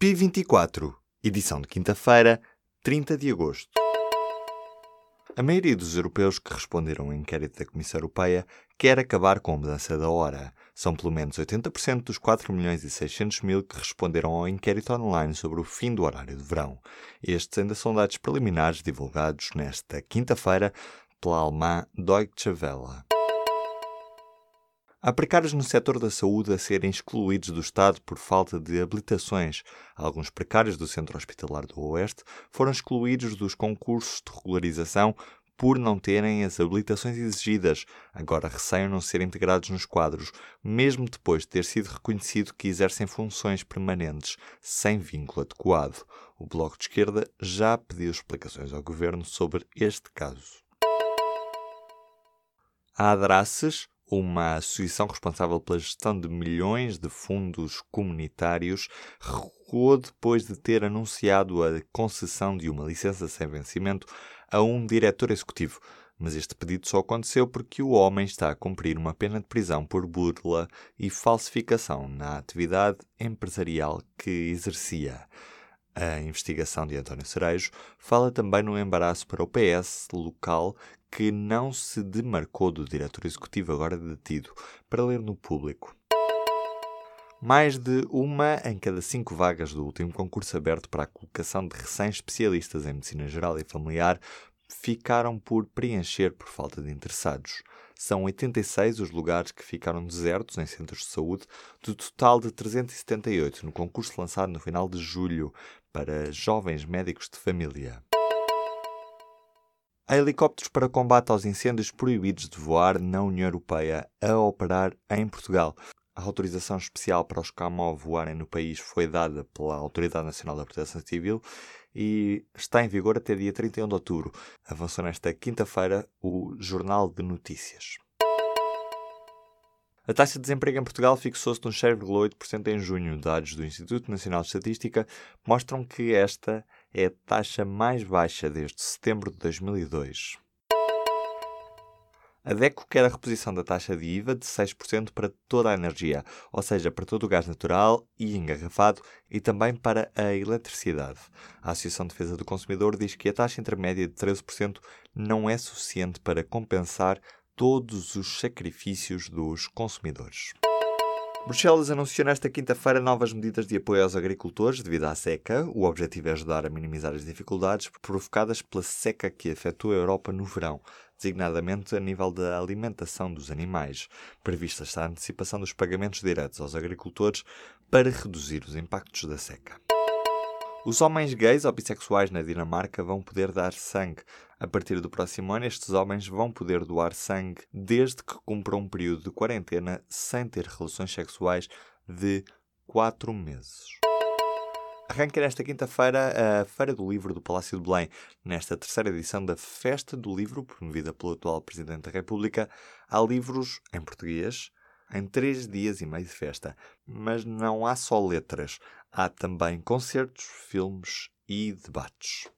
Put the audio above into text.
P24, edição de quinta-feira, 30 de agosto. A maioria dos europeus que responderam ao inquérito da Comissão Europeia quer acabar com a mudança da hora. São pelo menos 80% dos 4 milhões e 600 mil que responderam ao inquérito online sobre o fim do horário de verão. Estes ainda são dados preliminares divulgados nesta quinta-feira pela alemã Deutsche Welle. Há precários no setor da saúde a serem excluídos do Estado por falta de habilitações. Alguns precários do Centro Hospitalar do Oeste foram excluídos dos concursos de regularização por não terem as habilitações exigidas, agora receiam não ser integrados nos quadros, mesmo depois de ter sido reconhecido que exercem funções permanentes, sem vínculo adequado. O Bloco de Esquerda já pediu explicações ao Governo sobre este caso. A Adraces, uma associação responsável pela gestão de milhões de fundos comunitários, recuou depois de ter anunciado a concessão de uma licença sem vencimento a um diretor executivo. Mas este pedido só aconteceu porque o homem está a cumprir uma pena de prisão por burla e falsificação na atividade empresarial que exercia. A investigação de António Cerejo fala também no embaraço para o PS local que não se demarcou do diretor executivo agora detido, para ler no público. Mais de uma em cada cinco vagas do último concurso aberto para a colocação de recém-especialistas em medicina geral e familiar ficaram por preencher por falta de interessados. São 86 os lugares que ficaram desertos em centros de saúde, do total de 378 no concurso lançado no final de julho para jovens médicos de família. Há helicópteros para combate aos incêndios proibidos de voar na União Europeia a operar em Portugal. A autorização especial para os CAMO voarem no país foi dada pela Autoridade Nacional da Proteção Civil e está em vigor até dia 31 de outubro. Avançou nesta quinta-feira o Jornal de Notícias. A taxa de desemprego em Portugal fixou-se nos 6,8% em junho. Dados do Instituto Nacional de Estatística mostram que esta é a taxa mais baixa desde setembro de 2002. A DECO quer a reposição da taxa de IVA de 6% para toda a energia, ou seja, para todo o gás natural e engarrafado e também para a eletricidade. A Associação de Defesa do Consumidor diz que a taxa intermédia de 13% não é suficiente para compensar todos os sacrifícios dos consumidores. Bruxelas anunciou nesta quinta-feira novas medidas de apoio aos agricultores devido à seca. O objetivo é ajudar a minimizar as dificuldades provocadas pela seca que afetou a Europa no verão, designadamente a nível da alimentação dos animais. Prevista está a antecipação dos pagamentos diretos aos agricultores para reduzir os impactos da seca. Os homens gays ou bissexuais na Dinamarca vão poder dar sangue. A partir do próximo ano, estes homens vão poder doar sangue desde que cumpram um período de quarentena sem ter relações sexuais de 4 meses. Arranca nesta quinta-feira a Feira do Livro do Palácio de Belém. Nesta terceira edição da Festa do Livro, promovida pelo atual Presidente da República, há livros em português, em três dias e meio de festa. Mas não há só letras, há também concertos, filmes e debates.